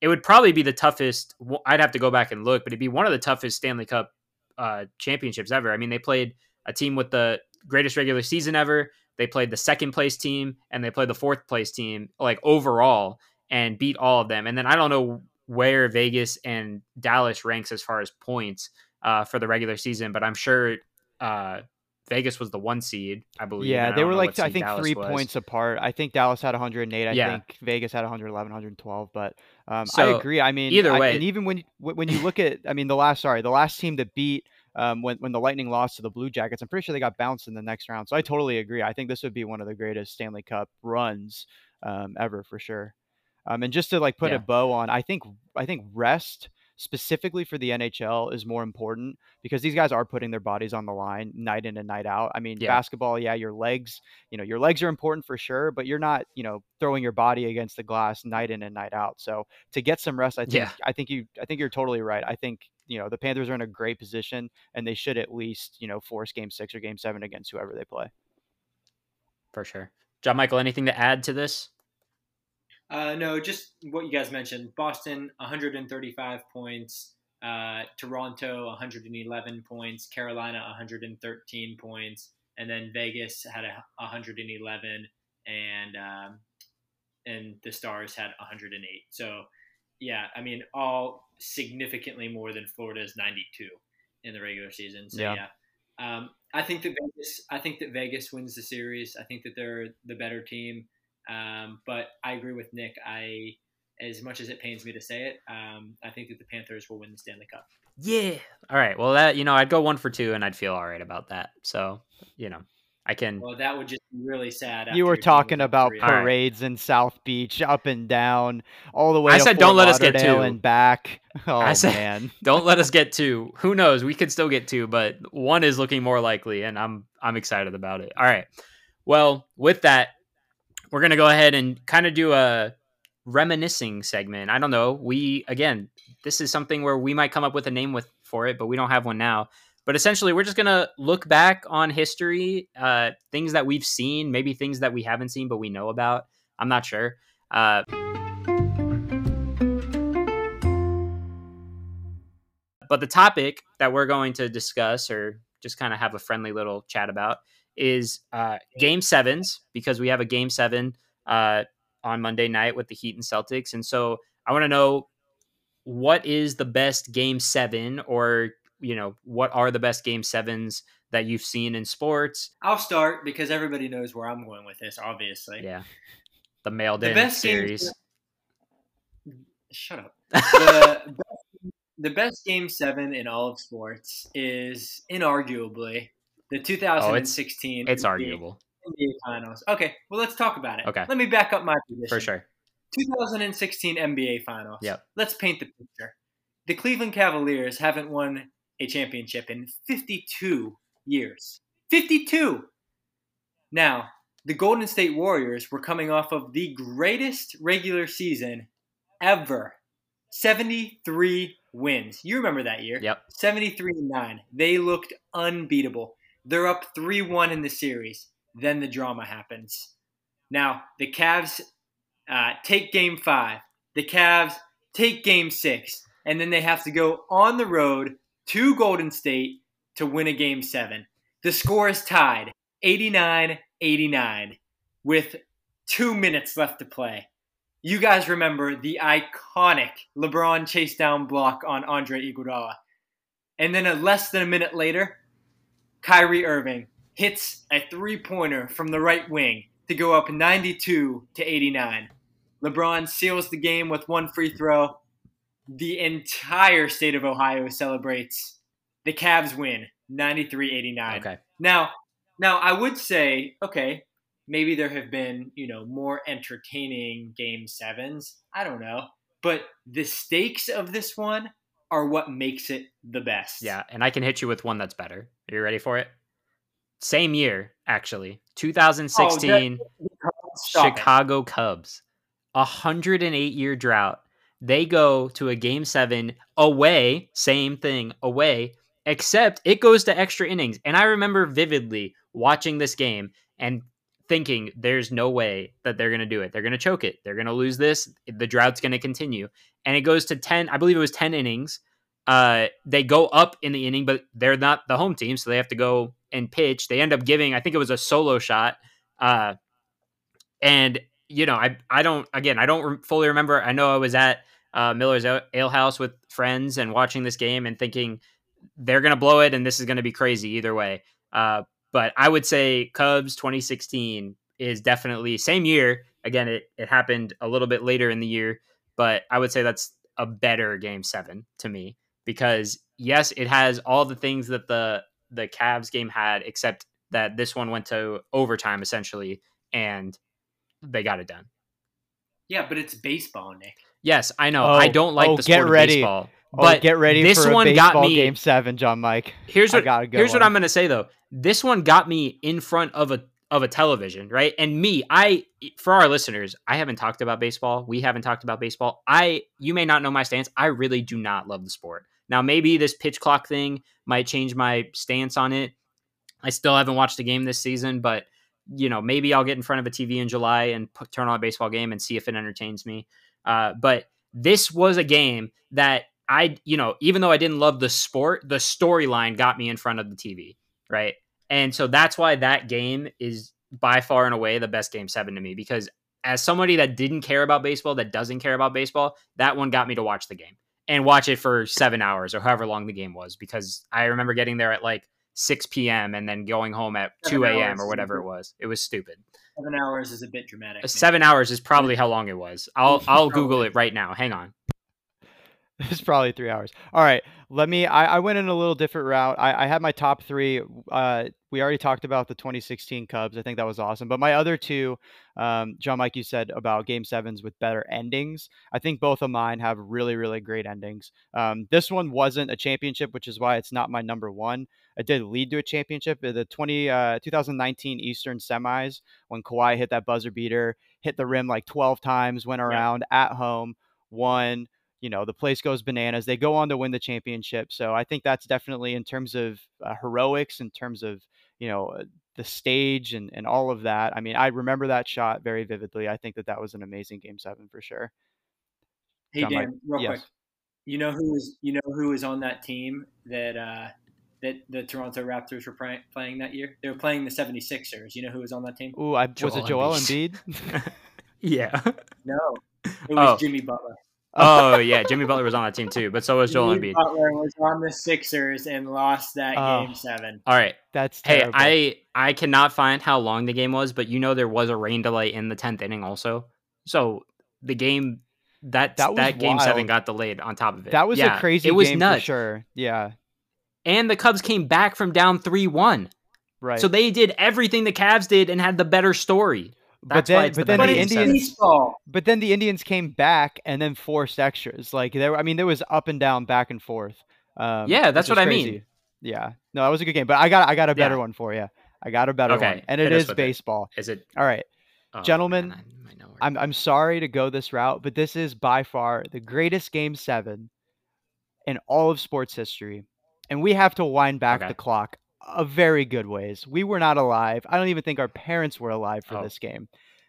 it would probably be the toughest. I'd have to go back and look, but it'd be one of the toughest Stanley Cup uh, championships ever. I mean, they played a team with the greatest regular season ever. They played the second place team and they played the fourth place team, like overall, and beat all of them. And then I don't know where Vegas and Dallas ranks as far as points uh, for the regular season, but I'm sure uh, Vegas was the one seed, I believe. Yeah, they were like I think Dallas three was. points apart. I think Dallas had 108. I Yeah. think Vegas had 111, 112. But um, I agree. I mean, either I- way- and even when when you look at, I mean, the last sorry, the last team that beat um, when when the Lightning lost to the Blue Jackets, I'm pretty sure they got bounced in the next round. So I totally agree. I think this would be one of the greatest Stanley Cup runs um, ever for sure. Um, and just to like put Yeah. a bow on, I think I think rest specifically for the NHL is more important because these guys are putting their bodies on the line night in and night out. I mean, Yeah. basketball, yeah, your legs, you know, your legs are important for sure, but you're not, you know, throwing your body against the glass night in and night out. So to get some rest, I think Yeah. I think you I think you're totally right. I think you know the Panthers are in a great position and they should at least you know force Game Six or Game Seven against whoever they play. for sure. John Michael, anything to add to this? Uh, no, just what you guys mentioned. Boston, 135 points. Uh, Toronto, 111 points. Carolina, 113 points. And then Vegas had a 111, and um, and the Stars had 108. So, yeah, I mean, all significantly more than Florida's 92 in the regular season. So, Yeah. yeah. Um, I think that Vegas. I think that Vegas wins the series. I think that they're the better team. Um, but I agree with Nick. I, as much as it pains me to say it, um, I think that the Panthers will win the Stanley Cup. Yeah. All right. Well, that you know, I'd go one for two, and I'd feel all right about that. So, you know, I can. Well, that would just be really sad. You were talking about 3-0. All right. parades in South Beach, up and down, all the way. I to said Fort don't let us get two. and back. Oh I said- man, Don't let us get two. Who knows? We could still get two, but one is looking more likely, and I'm I'm excited about it. All right. Well, with that, we're gonna go ahead and kind of do a reminiscing segment. I don't know. We again, this is something where we might come up with a name with for it, but we don't have one now. But essentially, we're just gonna look back on history, uh, things that we've seen, maybe things that we haven't seen but we know about. I'm not sure. Uh, but the topic that we're going to discuss, or just kind of have a friendly little chat about, is uh, Game Sevens because we have a Game Seven uh, on Monday night with the Heat and Celtics, and so I want to know what is the best Game Seven, or you know, what are the best Game Sevens that you've seen in sports? I'll start because everybody knows where I'm going with this. Obviously, Yeah, the mailed The in best game- series. Shut up. The best, the best game seven in all of sports is inarguably the 2016. Oh, It's NBA arguable NBA Finals. Okay, well let's talk about it. Okay. Let me back up my position. for sure. 2016 NBA Finals. Yep. Let's paint the picture. The Cleveland Cavaliers haven't won a championship in 52 years. 52. Now, the Golden State Warriors were coming off of the greatest regular season ever. 73 wins. You remember that year? Yep. 73 and 9. They looked unbeatable. They're up 3 1 in the series. Then the drama happens. Now, the Cavs uh, take game five. The Cavs take game six. And then they have to go on the road to Golden State to win a game seven. The score is tied 89 89 with two minutes left to play. You guys remember the iconic LeBron chase down block on Andre Iguodala. And then a less than a minute later, Kyrie Irving hits a three pointer from the right wing to go up 92 to 89. LeBron seals the game with one free throw. The entire state of Ohio celebrates. The Cavs win 93-89. Okay. Now, now I would say, okay, maybe there have been, you know, more entertaining game 7s. I don't know. But the stakes of this one are what makes it the best. Yeah, and I can hit you with one that's better. Are you ready for it? Same year, actually. 2016 Stop it. Chicago Cubs. A 108 year drought. They go to a game seven away, same thing, away, except it goes to extra innings. And I remember vividly watching this game and thinking there's no way that they're going to do it. They're going to choke it. They're going to lose this. The drought's going to continue. And it goes to 10, I believe it was 10 innings. Uh, they go up in the inning, but they're not the home team, so they have to go and pitch. They end up giving, I think it was a solo shot. Uh, and you know, I I don't again, I don't re- fully remember. I know I was at uh, Miller's Ale House with friends and watching this game and thinking they're going to blow it and this is going to be crazy either way. Uh, but I would say Cubs 2016 is definitely same year. Again, it it happened a little bit later in the year, but I would say that's a better game 7 to me because yes, it has all the things that the the Cavs game had except that this one went to overtime essentially and they got it done. Yeah, but it's baseball, Nick. Yes, I know. Oh, I don't like oh, the get ready. of baseball. Oh, But get ready this one got baseball me game seven, John Mike. Here's what got here's what. I'm gonna say though. This one got me in front of a of a television, right? And me, I for our listeners, I haven't talked about baseball. We haven't talked about baseball. I you may not know my stance. I really do not love the sport. Now maybe this pitch clock thing might change my stance on it. I still haven't watched a game this season, but you know maybe I'll get in front of a TV in July and put, turn on a baseball game and see if it entertains me. Uh, but this was a game that I, you know, even though I didn't love the sport, the storyline got me in front of the TV, right? And so that's why that game is by far and away the best game seven to me because as somebody that didn't care about baseball, that doesn't care about baseball, that one got me to watch the game and watch it for seven hours or however long the game was because I remember getting there at like 6 p.m. and then going home at Seven 2 a.m. or whatever it was. It was stupid. Seven hours is a bit dramatic. Uh, Nick. Seven hours is probably how long it was. I'll I'll Google it right now. Hang on. It's probably three hours. All right, let me. I, I went in a little different route. I, I had my top three. Uh, we already talked about the 2016 Cubs. I think that was awesome. But my other two, um, John, Mike, you said about Game Sevens with better endings. I think both of mine have really, really great endings. Um, this one wasn't a championship, which is why it's not my number one. It did lead to a championship. The 20 uh, 2019 Eastern Semis when Kawhi hit that buzzer beater, hit the rim like 12 times, went around at home, won you know the place goes bananas they go on to win the championship so i think that's definitely in terms of uh, heroics in terms of you know uh, the stage and, and all of that i mean i remember that shot very vividly i think that that was an amazing game seven for sure Hey John, Dan, Mike, real yes. quick. You know who is you know who was on that team that uh, that the Toronto Raptors were playing, playing that year? They were playing the 76ers. You know who was on that team? Ooh, I, was Joel it Joel Embiid. Embiid? yeah. No. It was Oh. Jimmy Butler. Oh yeah, Jimmy Butler was on that team too, but so was Joel Jimmy Embiid. Butler was on the Sixers and lost that Oh. game seven. All right. That's Hey. I I cannot find how long the game was, but you know there was a rain delay in the tenth inning also. So the game that That that, was game seven got delayed on top of it. that was Yeah, a crazy It was game nuts. for sure. Yeah, And the Cubs came back from down three one. right. So they did everything the Cavs did and had the better story. But then, but the then the better it's game seven. Indians, but then the Indians came back and then forced extras. Like there, I mean, there was up and down, back and forth. Um, Yeah, that's what I mean. Yeah, no, that was a good game. But I got, I got a better Yeah. one for you. I got a better Okay, one, and hit it is with it. baseball. Is it All right. oh, Gentlemen, man, I might know where- I'm I'm sorry to go this route, but this is by far the greatest game seven in all of sports history. And we have to wind back Okay. the clock a very good ways. We were not alive. I don't even think our parents were alive for Oh. this game.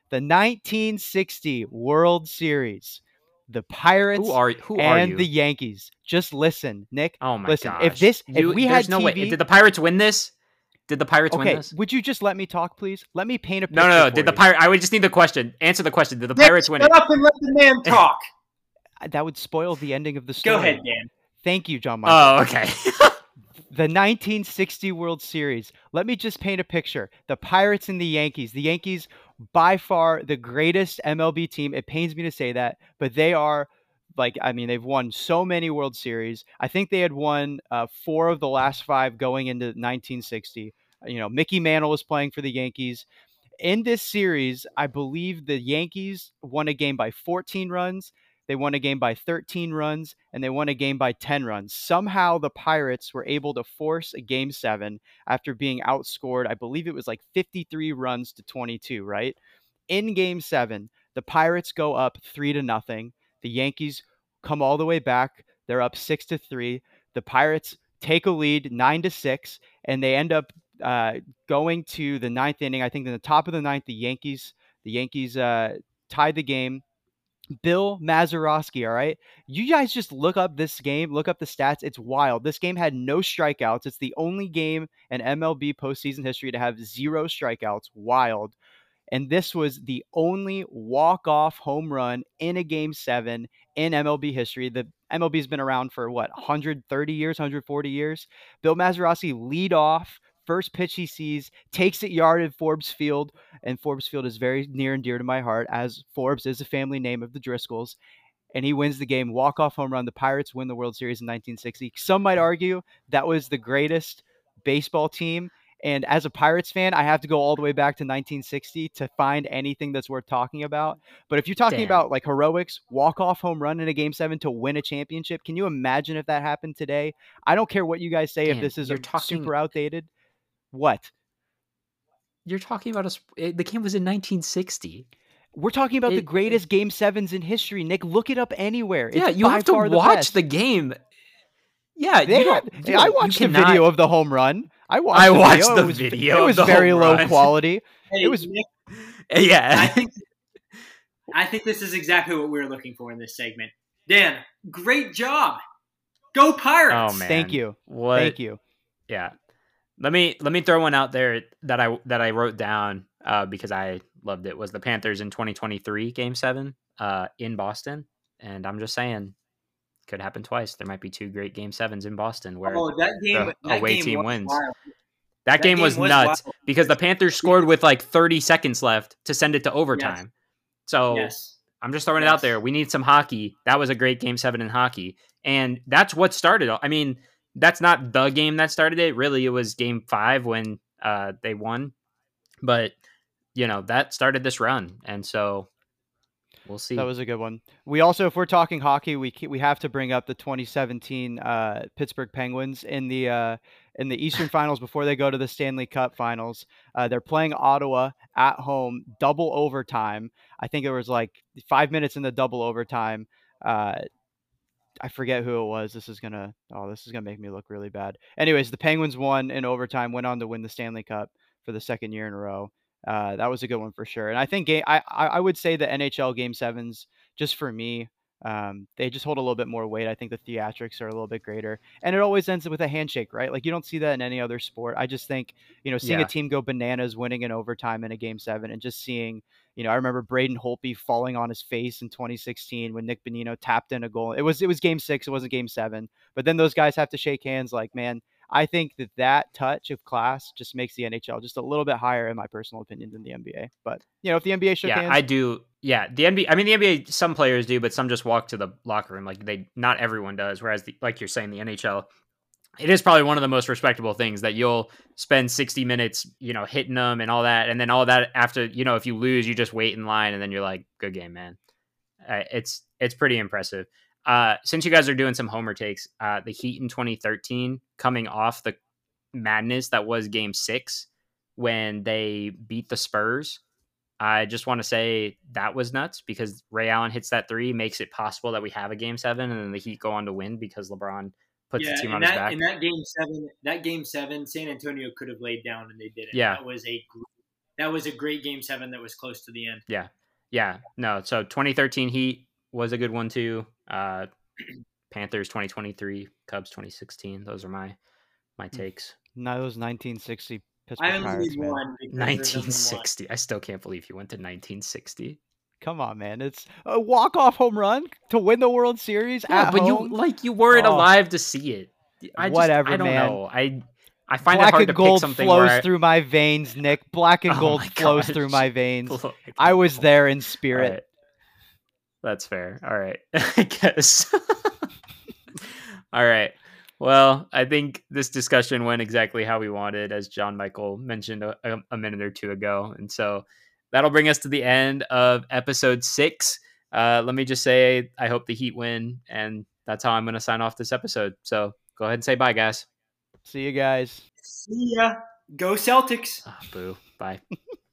The 1960 World Series. The Pirates who are who and you? the Yankees. Just listen, Nick. oh my listen, gosh. if this if You- we had no way. TV Did the Pirates win this? Did the Pirates win this? would you just let me talk, please? Let me paint a picture. No, no, no. Did the pirate? I would just need the question. Answer the question. Did the Nick, Pirates win shut it? up and let the man talk. That would spoil the ending of the story. Go ahead, Dan. Thank you, John Michael. Oh, okay. The 1960 World Series. Let me just paint a picture. The Pirates and the Yankees. The Yankees, by far the greatest MLB team. It pains me to say that, but they are like I mean they've won so many World Series. I think they had won uh, four of the last five going into 1960. You know, Mickey Mantle was playing for the Yankees. In this series, I believe the Yankees won a game by 14 runs. They won a game by 13 runs and they won a game by 10 runs. Somehow the Pirates were able to force a game seven after being outscored. I believe it was like 53 runs to 22, right? In game seven, the Pirates go up three to nothing. The Yankees come all the way back. They're up six to three. The Pirates take a lead nine to six, and they end up uh, going to the ninth inning. I think in the top of the ninth, the Yankees the Yankees uh, tied the game. Bill Mazeroski, all right? You guys just look up this game, look up the stats. It's wild. This game had no strikeouts. It's the only game in MLB postseason history to have zero strikeouts. Wild. And this was the only walk-off home run in a game seven in MLB history. The MLB's been around for what, 130 years, 140 years? Bill Mazeroski lead off First pitch he sees, takes it yard at Forbes Field, and Forbes Field is very near and dear to my heart, as Forbes is a family name of the Driscolls. And he wins the game, walk off home run. The Pirates win the World Series in 1960. Some might argue that was the greatest baseball team. And as a Pirates fan, I have to go all the way back to 1960 to find anything that's worth talking about. But if you're talking Damn. about like heroics, walk off home run in a game seven to win a championship, can you imagine if that happened today? I don't care what you guys say if this is you're a talking- super outdated. What? You're talking about a eh, the game was in 1960. We're talking about the It- greatest game sevens in history. Nick, look it up anywhere. yeah, It's you have to far the watch best. the game. Yeah, They you have- you I don't- you watched the cannot- video of the home run. I watched. I watched the watched video. the it was, video It was the very home low run. quality. Hey, was- Nick, Yeah, I think I think this is exactly what we were looking for in this segment. Dan, great job. Go Pirates. Oh man, Thank you. What? Thank you. Yeah. Let me let me throw one out there that I that I wrote down uh, because I loved it was the Panthers in 2023 Game Seven uh, in Boston, and I'm just saying could happen twice. There might be two great Game Sevens in Boston where Oh, that game. the that away game team wins. wild. that, game, was, nuts wild. because the Panthers scored with like 30 seconds left to send it to overtime. So Yes. I'm just throwing it out there. We need some hockey. That was a great game seven in hockey. And that's what started. I mean, that's not the game that started it. Really, it was game five when uh, they won. But, you know, that started this run. And so we'll see. That was a good one. We also, if we're talking hockey, we we have to bring up the 2017 uh, Pittsburgh Penguins in the uh, in the Eastern Finals before they go to the Stanley Cup Finals. Uh, they're playing Ottawa at home, double overtime. I think it was like five minutes in the double overtime. I forget who it was. This is gonna oh, this is gonna make me look really bad. Anyways, the Penguins won in overtime, went on to win the Stanley Cup for the second year in a row. Uh, that was a good one for sure. And I think game, I, I I would say the NHL Game Sevens just for me, um, they just hold a little bit more weight. I think the theatrics are a little bit greater, and it always ends with a handshake, right? Like you don't see that in any other sport. I just think you know seeing Yeah. a team go bananas, winning in overtime in a Game Seven, and just seeing you know I remember Braden Holtby falling on his face in 2016 when Nick Bonino tapped in a goal. It was it was Game Six, it wasn't Game Seven, but then those guys have to shake hands. Like man, I think that that touch of class just makes the NHL just a little bit higher, in my personal opinion, than the NBA. But you know, if the NBA shook yeah, hands, I do. Yeah, the NBA. I mean, the NBA. Some players do, but some just walk to the locker room. Like they, not everyone does. Whereas, the, like you're saying, the NHL, it is probably one of the most respectable things that you'll spend 60 minutes, you know, hitting them and all that, and then all that after, you know, if you lose, you just wait in line, and then you're like, good game, man. Uh, it's it's pretty impressive. Uh, since you guys are doing some homer takes, uh, the Heat in 2013, coming off the madness that was Game Six when they beat the Spurs. I just want to say that was nuts because Ray Allen hits that three, makes it possible that we have a game seven, and then the Heat go on to win because LeBron puts yeah, the team in on that, his back. in that game seven, that game seven, San Antonio could have laid down and they didn't. Yeah. that was a that was a great game seven that was close to the end. yeah, yeah, no. So 2013 Heat was a good one too. Uh, Panthers 2023, Cubs 2016. Those are my my Hmm. takes. no, it was 1960 Pittsburgh I only Pirates, need man. one. because there's only one. 1960. I still can't believe you went to 1960. Come on, man! It's a walk-off home run to win the World Series Yeah, but home. you like you weren't Oh. alive to see it. I just, Whatever, I don't man. know. I I find Black it hard and to gold pick something flows where I- through my veins, Nick. Black and Oh gold flows through my veins. Black I was there in spirit. right. That's fair. All right. I guess. All right. Well, I think this discussion went exactly how we wanted, as John Michael mentioned a- a minute or two ago. And so that'll bring us to the end of episode six. Uh, let me just say, I hope the Heat win. And that's how I'm going to sign off this episode. So go ahead and say bye, guys. See you guys. See ya. Go Celtics. Ah, boo. Bye.